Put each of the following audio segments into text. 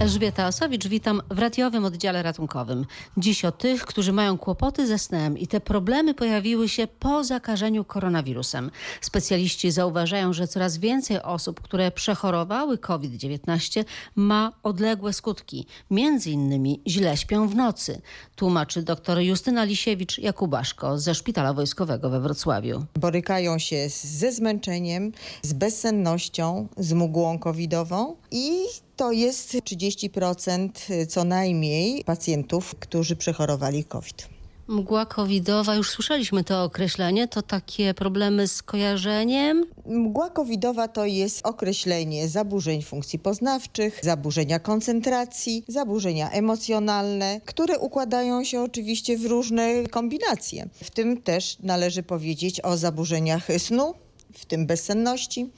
Elżbieta Osowicz, witam w radiowym oddziale ratunkowym. Dziś o tych, którzy mają kłopoty ze snem i te problemy pojawiły się po zakażeniu koronawirusem. Specjaliści zauważają, że coraz więcej osób, które przechorowały COVID-19 ma odległe skutki. Między innymi źle śpią w nocy. Tłumaczy dr Justyna Lisiewicz-Jakubaszko ze Szpitala Wojskowego we Wrocławiu. borykają się ze zmęczeniem, z bezsennością, z mgłą covidową i to jest 30% co najmniej pacjentów, którzy przechorowali COVID. Mgła covidowa, już słyszeliśmy to określenie, to takie problemy z kojarzeniem. Mgła covidowa to jest określenie zaburzeń funkcji poznawczych, zaburzenia koncentracji, zaburzenia emocjonalne, które układają się oczywiście w różne kombinacje. W tym też należy powiedzieć o zaburzeniach snu, w tym bezsenności,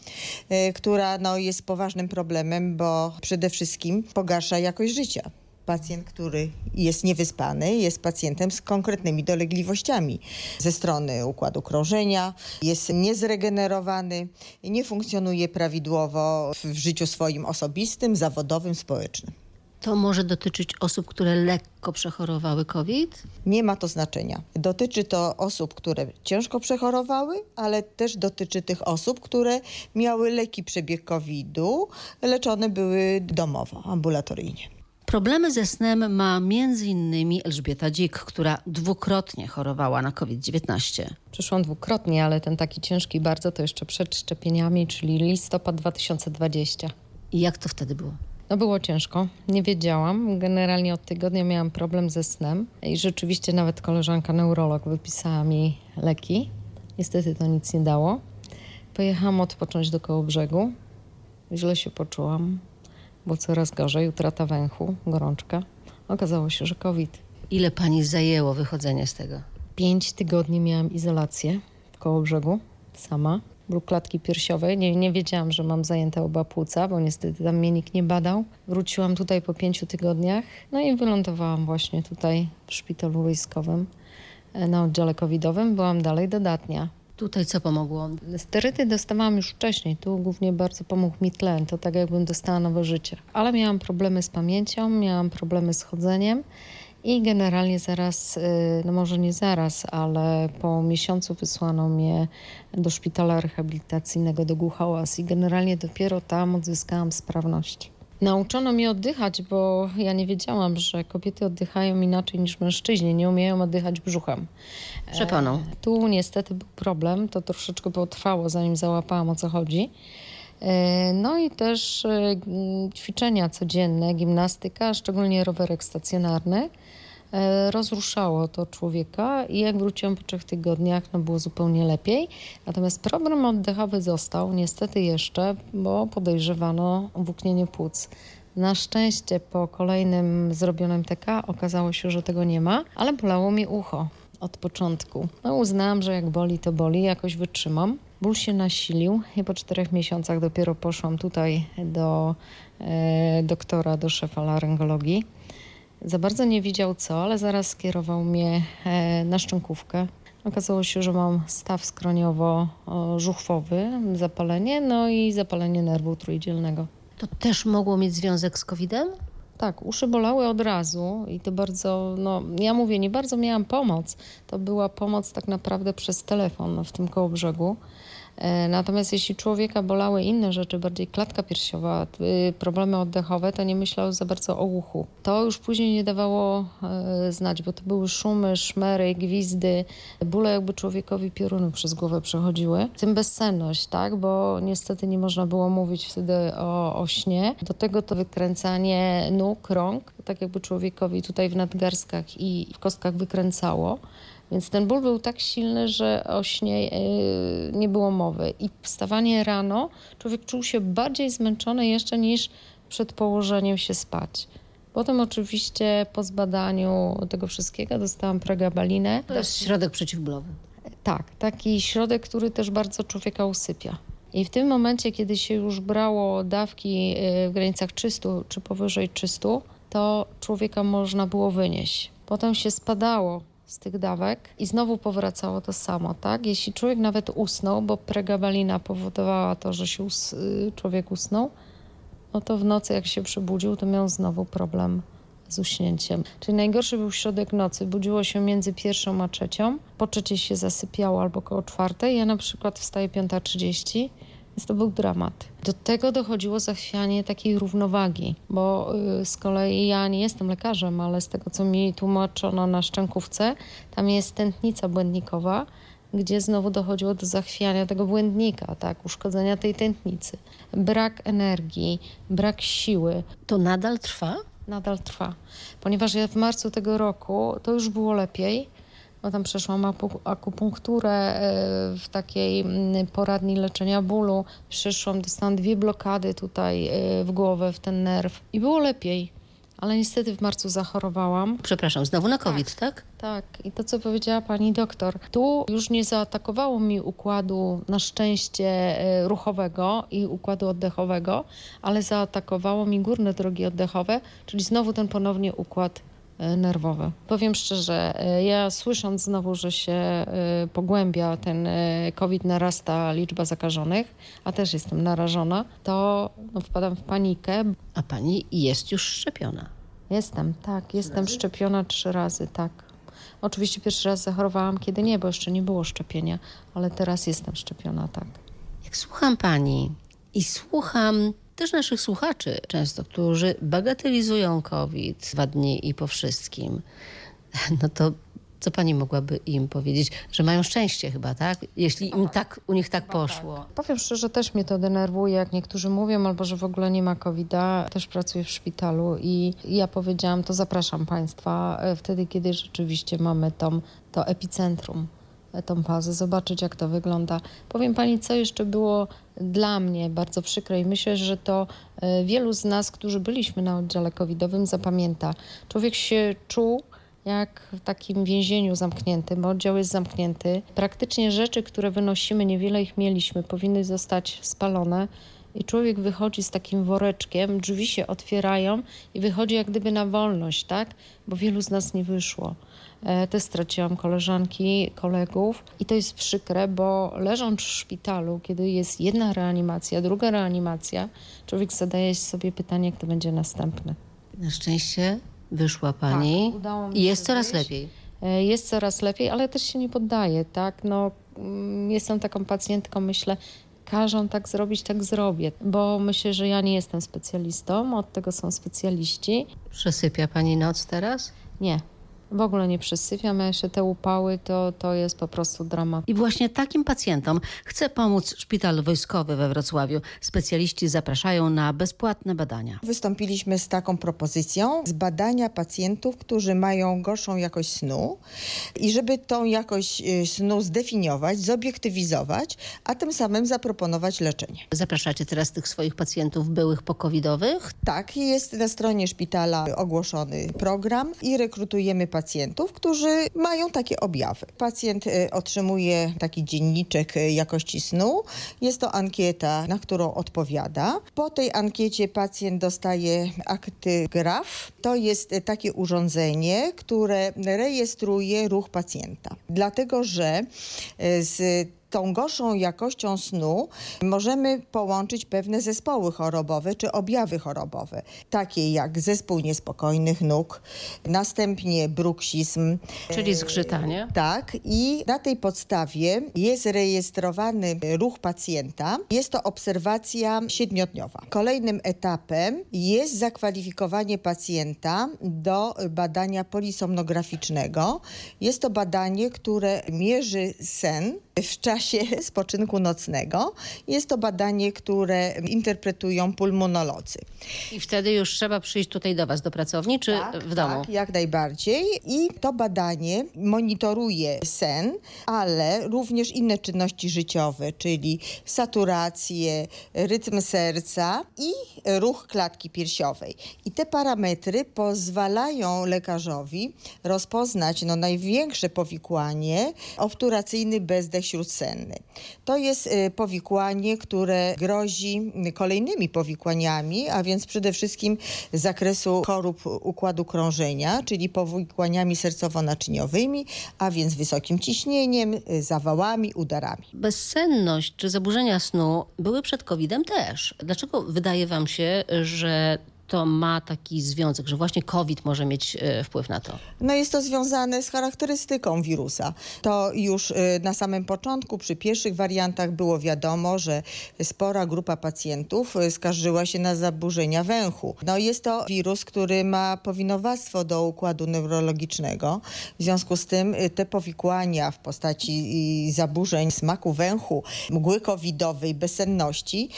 y, która no, jest poważnym problemem, bo przede wszystkim pogarsza jakość życia. Pacjent, który jest niewyspany, jest pacjentem z konkretnymi dolegliwościami ze strony układu krążenia, jest niezregenerowany, nie funkcjonuje prawidłowo w życiu swoim osobistym, zawodowym, społecznym. To może dotyczyć osób, które lekko przechorowały COVID? Nie ma to znaczenia. Dotyczy to osób, które ciężko przechorowały, ale też dotyczy tych osób, które miały leki przebieg COVID-u, leczone były domowo, ambulatoryjnie. Problemy ze snem ma m.in. Elżbieta Dzik, która dwukrotnie chorowała na COVID-19. Przyszłam dwukrotnie, ale ten taki ciężki bardzo to jeszcze przed szczepieniami, czyli listopad 2020. I jak to wtedy było? No było ciężko, nie wiedziałam. Generalnie od tygodnia miałam problem ze snem i rzeczywiście nawet koleżanka neurolog wypisała mi leki. Niestety to nic nie dało. Pojechałam odpocząć do koło brzegu. Źle się poczułam. Było coraz gorzej, utrata węchu, gorączka. Okazało się, że COVID. Ile pani zajęło wychodzenie z tego? Pięć tygodni miałam izolację w koło brzegu, sama. Ból klatki piersiowej. Nie, nie wiedziałam, że mam zajęte oba płuca, bo niestety tam mnie nikt nie badał. Wróciłam tutaj po pięciu tygodniach, no i wylądowałam właśnie tutaj w szpitalu wojskowym e, na oddziale covidowym. Byłam dalej dodatnia. Tutaj co pomogło? Sterydy dostawałam już wcześniej. Tu głównie bardzo pomógł mi tlen. To tak jakbym dostała nowe życie. Ale miałam problemy z pamięcią, miałam problemy z chodzeniem. I generalnie zaraz, y, no może nie zaraz, ale po miesiącu wysłano mnie do szpitala rehabilitacyjnego do Głuchołaz i generalnie dopiero tam odzyskałam sprawność. Nauczono mnie oddychać, bo ja nie wiedziałam, że kobiety oddychają inaczej niż mężczyźni, nie umieją oddychać brzuchem. Przeponą. E, Tu niestety był problem, to troszeczkę potrwało, zanim załapałam o co chodzi. E, No i też e, ćwiczenia codzienne, gimnastyka, szczególnie rowerek stacjonarny, e, rozruszało to człowieka i jak wróciłam po trzech tygodniach, no było zupełnie lepiej. Natomiast problem oddechowy został niestety jeszcze, bo podejrzewano włóknienie płuc. Na szczęście po kolejnym zrobionym TK okazało się, że tego nie ma, ale bolało mi ucho od początku. No uznałam, że jak boli, to boli, jakoś wytrzymam. Ból się nasilił i po czterech miesiącach dopiero poszłam tutaj do e, doktora, do szefa laryngologii. Za bardzo nie wiedział co, ale zaraz skierował mnie e, na szczękówkę. Okazało się, że mam staw skroniowo-żuchwowy, zapalenie, no i zapalenie nerwu trójdzielnego. To też mogło mieć związek z COVID-em? Tak, uszy bolały od razu i to bardzo, no ja mówię, nie bardzo miałam pomoc. To była pomoc tak naprawdę przez telefon w tym koło brzegu. E, Natomiast jeśli człowieka bolały inne rzeczy, bardziej klatka piersiowa, y, problemy oddechowe, to nie myślał za bardzo o uchu. To już później nie dawało e, znać, bo to były szumy, szmery, gwizdy, bóle jakby człowiekowi pioruny przez głowę przechodziły. Tym bezsenność, tak, bo niestety nie można było mówić wtedy o, o śnie. Do tego to wykręcanie nóg, rąk, tak jakby człowiekowi tutaj w nadgarstkach i w kostkach wykręcało. Więc ten ból był tak silny, że o śnie yy, nie było mowy. I wstawanie rano, człowiek czuł się bardziej zmęczony jeszcze niż przed położeniem się spać. Potem oczywiście po zbadaniu tego wszystkiego dostałam pregabalinę. To jest środek przeciwbólowy. Tak, taki środek, który też bardzo człowieka usypia. I w tym momencie, kiedy się już brało dawki y, w granicach 300 czy powyżej 300, to człowieka można było wynieść. Potem się spadało z tych dawek i znowu powracało to samo, tak? Jeśli człowiek nawet usnął, bo pregabalina powodowała to, że się us- y, człowiek usnął, no to w nocy jak się przebudził, to miał znowu problem z uśnięciem. Czyli najgorszy był środek nocy. Budziło się między pierwszą a trzecią. Po trzeciej się zasypiało albo koło czwartej. Ja na przykład wstaję 5.30, więc to był dramat. Do tego dochodziło zachwianie takiej równowagi, bo y, z kolei ja nie jestem lekarzem, ale z tego co mi tłumaczono na szczękówce, tam jest tętnica błędnikowa, gdzie znowu dochodziło do zachwiania tego błędnika, tak, uszkodzenia tej tętnicy. Brak energii, brak siły, To nadal trwa? nadal trwa. Ponieważ ja w marcu tego roku to już było lepiej, bo tam przeszłam akupunkturę e, w takiej poradni leczenia bólu. Przeszłam, dostałam dwie blokady tutaj e, w głowę, w ten nerw i było lepiej. Ale niestety w marcu zachorowałam. Przepraszam, znowu na COVID, tak? Tak, i to co powiedziała pani doktor, tu już nie zaatakowało mi układu na szczęście e, ruchowego i układu oddechowego, ale zaatakowało mi górne drogi oddechowe, czyli znowu ten ponownie układ e, nerwowy. Powiem szczerze, e, ja słysząc znowu, że się e, pogłębia ten COVID, narasta liczba zakażonych, a też jestem narażona, to no, wpadam w panikę, A pani jest już szczepiona. Jestem, tak, jestem szczepiona trzy razy, tak. Oczywiście pierwszy raz zachorowałam, kiedy nie, bo jeszcze nie było szczepienia, ale teraz jestem szczepiona, tak. Jak słucham pani i słucham też naszych słuchaczy często, którzy bagatelizują COVID dwa dni i po wszystkim, no to co pani mogłaby im powiedzieć? Że mają szczęście chyba, tak? Jeśli im tak, u nich tak poszło. Powiem szczerze, też mnie to denerwuje, jak niektórzy mówią, albo że w ogóle nie ma COVID-a. Też pracuję w szpitalu i ja powiedziałam, to zapraszam Państwa e, wtedy, kiedy rzeczywiście mamy tą, to epicentrum, tą fazę, zobaczyć jak to wygląda. Powiem Pani, co jeszcze było dla mnie bardzo przykre i myślę, że to e, wielu z nas, którzy byliśmy na oddziale covidowym zapamięta. Człowiek się czuł jak w takim więzieniu zamkniętym, bo oddział jest zamknięty. Praktycznie rzeczy, które wynosimy, niewiele ich mieliśmy, powinny zostać spalone. I człowiek wychodzi z takim woreczkiem, drzwi się otwierają i wychodzi jak gdyby na wolność, tak? Bo wielu z nas nie wyszło. E, Też straciłam koleżanki, kolegów i to jest przykre, bo leżąc w szpitalu, kiedy jest jedna reanimacja, druga reanimacja, człowiek zadaje sobie pytanie, jak to będzie następne. Na szczęście wyszła pani Tak, i jest coraz wyjść. lepiej. E, Jest coraz lepiej, ale też się nie poddaję, tak? No, mm, jestem taką pacjentką, myślę, każą tak zrobić, tak zrobię, bo myślę, że ja nie jestem specjalistą, od tego są specjaliści. Przesypia pani noc teraz? Nie, w ogóle nie przesypiam, a jeszcze te upały to, to jest po prostu dramat. I właśnie takim pacjentom chce pomóc Szpital Wojskowy we Wrocławiu. Specjaliści zapraszają na bezpłatne badania. Wystąpiliśmy z taką propozycją zbadania pacjentów, którzy mają gorszą jakość snu i żeby tą jakość y, snu zdefiniować, zobiektywizować, a tym samym zaproponować leczenie. Zapraszacie teraz tych swoich pacjentów byłych pokowidowych? Tak, jest na stronie szpitala ogłoszony program i rekrutujemy pacjentów, którzy mają takie objawy. Pacjent y, otrzymuje taki dzienniczek y, jakości snu. Jest to ankieta, na którą odpowiada. Po tej ankiecie pacjent dostaje aktygraf. To jest y, takie urządzenie, które rejestruje ruch pacjenta. Dlatego, że z tą gorszą jakością snu możemy połączyć pewne zespoły chorobowe czy objawy chorobowe, takie jak zespół niespokojnych nóg, następnie bruksizm. Czyli zgrzytanie? Tak, i na tej podstawie jest rejestrowany ruch pacjenta. Jest to obserwacja siedmiodniowa. Kolejnym etapem jest zakwalifikowanie pacjenta do badania polisomnograficznego. Jest to badanie, które mierzy sen w czasie spoczynku nocnego. Jest to badanie, które interpretują pulmonolodzy. I wtedy już trzeba przyjść tutaj do Was, do pracowni, czy w domu? Tak, jak najbardziej. I to badanie monitoruje sen, ale również inne czynności życiowe, czyli saturację, rytm serca i ruch klatki piersiowej. I te parametry pozwalają lekarzowi rozpoznać no, największe powikłanie obturacyjny bezdech śródsenny. To jest y, powikłanie, które grozi kolejnymi powikłaniami, a więc przede wszystkim z zakresu chorób układu krążenia, czyli powikłaniami sercowo-naczyniowymi, a więc wysokim ciśnieniem, y, zawałami, udarami. Bezsenność czy zaburzenia snu były przed COVID-em też. Dlaczego wydaje Wam się, że to ma taki związek, że właśnie COVID może mieć e, wpływ na to? No jest to związane z charakterystyką wirusa. To już y, na samym początku, przy pierwszych wariantach było wiadomo, że spora grupa pacjentów y, skarżyła się na zaburzenia węchu. No jest to wirus, który ma powinowactwo do układu neurologicznego. W związku z tym te powikłania w postaci zaburzeń smaku węchu, mgły covidowej, bezsenności,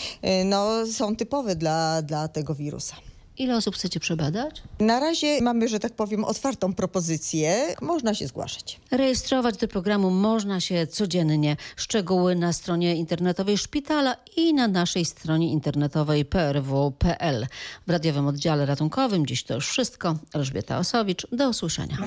no są typowe dla, dla tego wirusa. Ile osób chcecie przebadać? Na razie mamy, że tak powiem, otwartą propozycję. Można się zgłaszać. Rejestrować do programu można się codziennie. Szczegóły na stronie internetowej szpitala i na naszej stronie internetowej prw.pl. W radiowym oddziale ratunkowym dziś to już wszystko. Elżbieta Osowicz, do usłyszenia.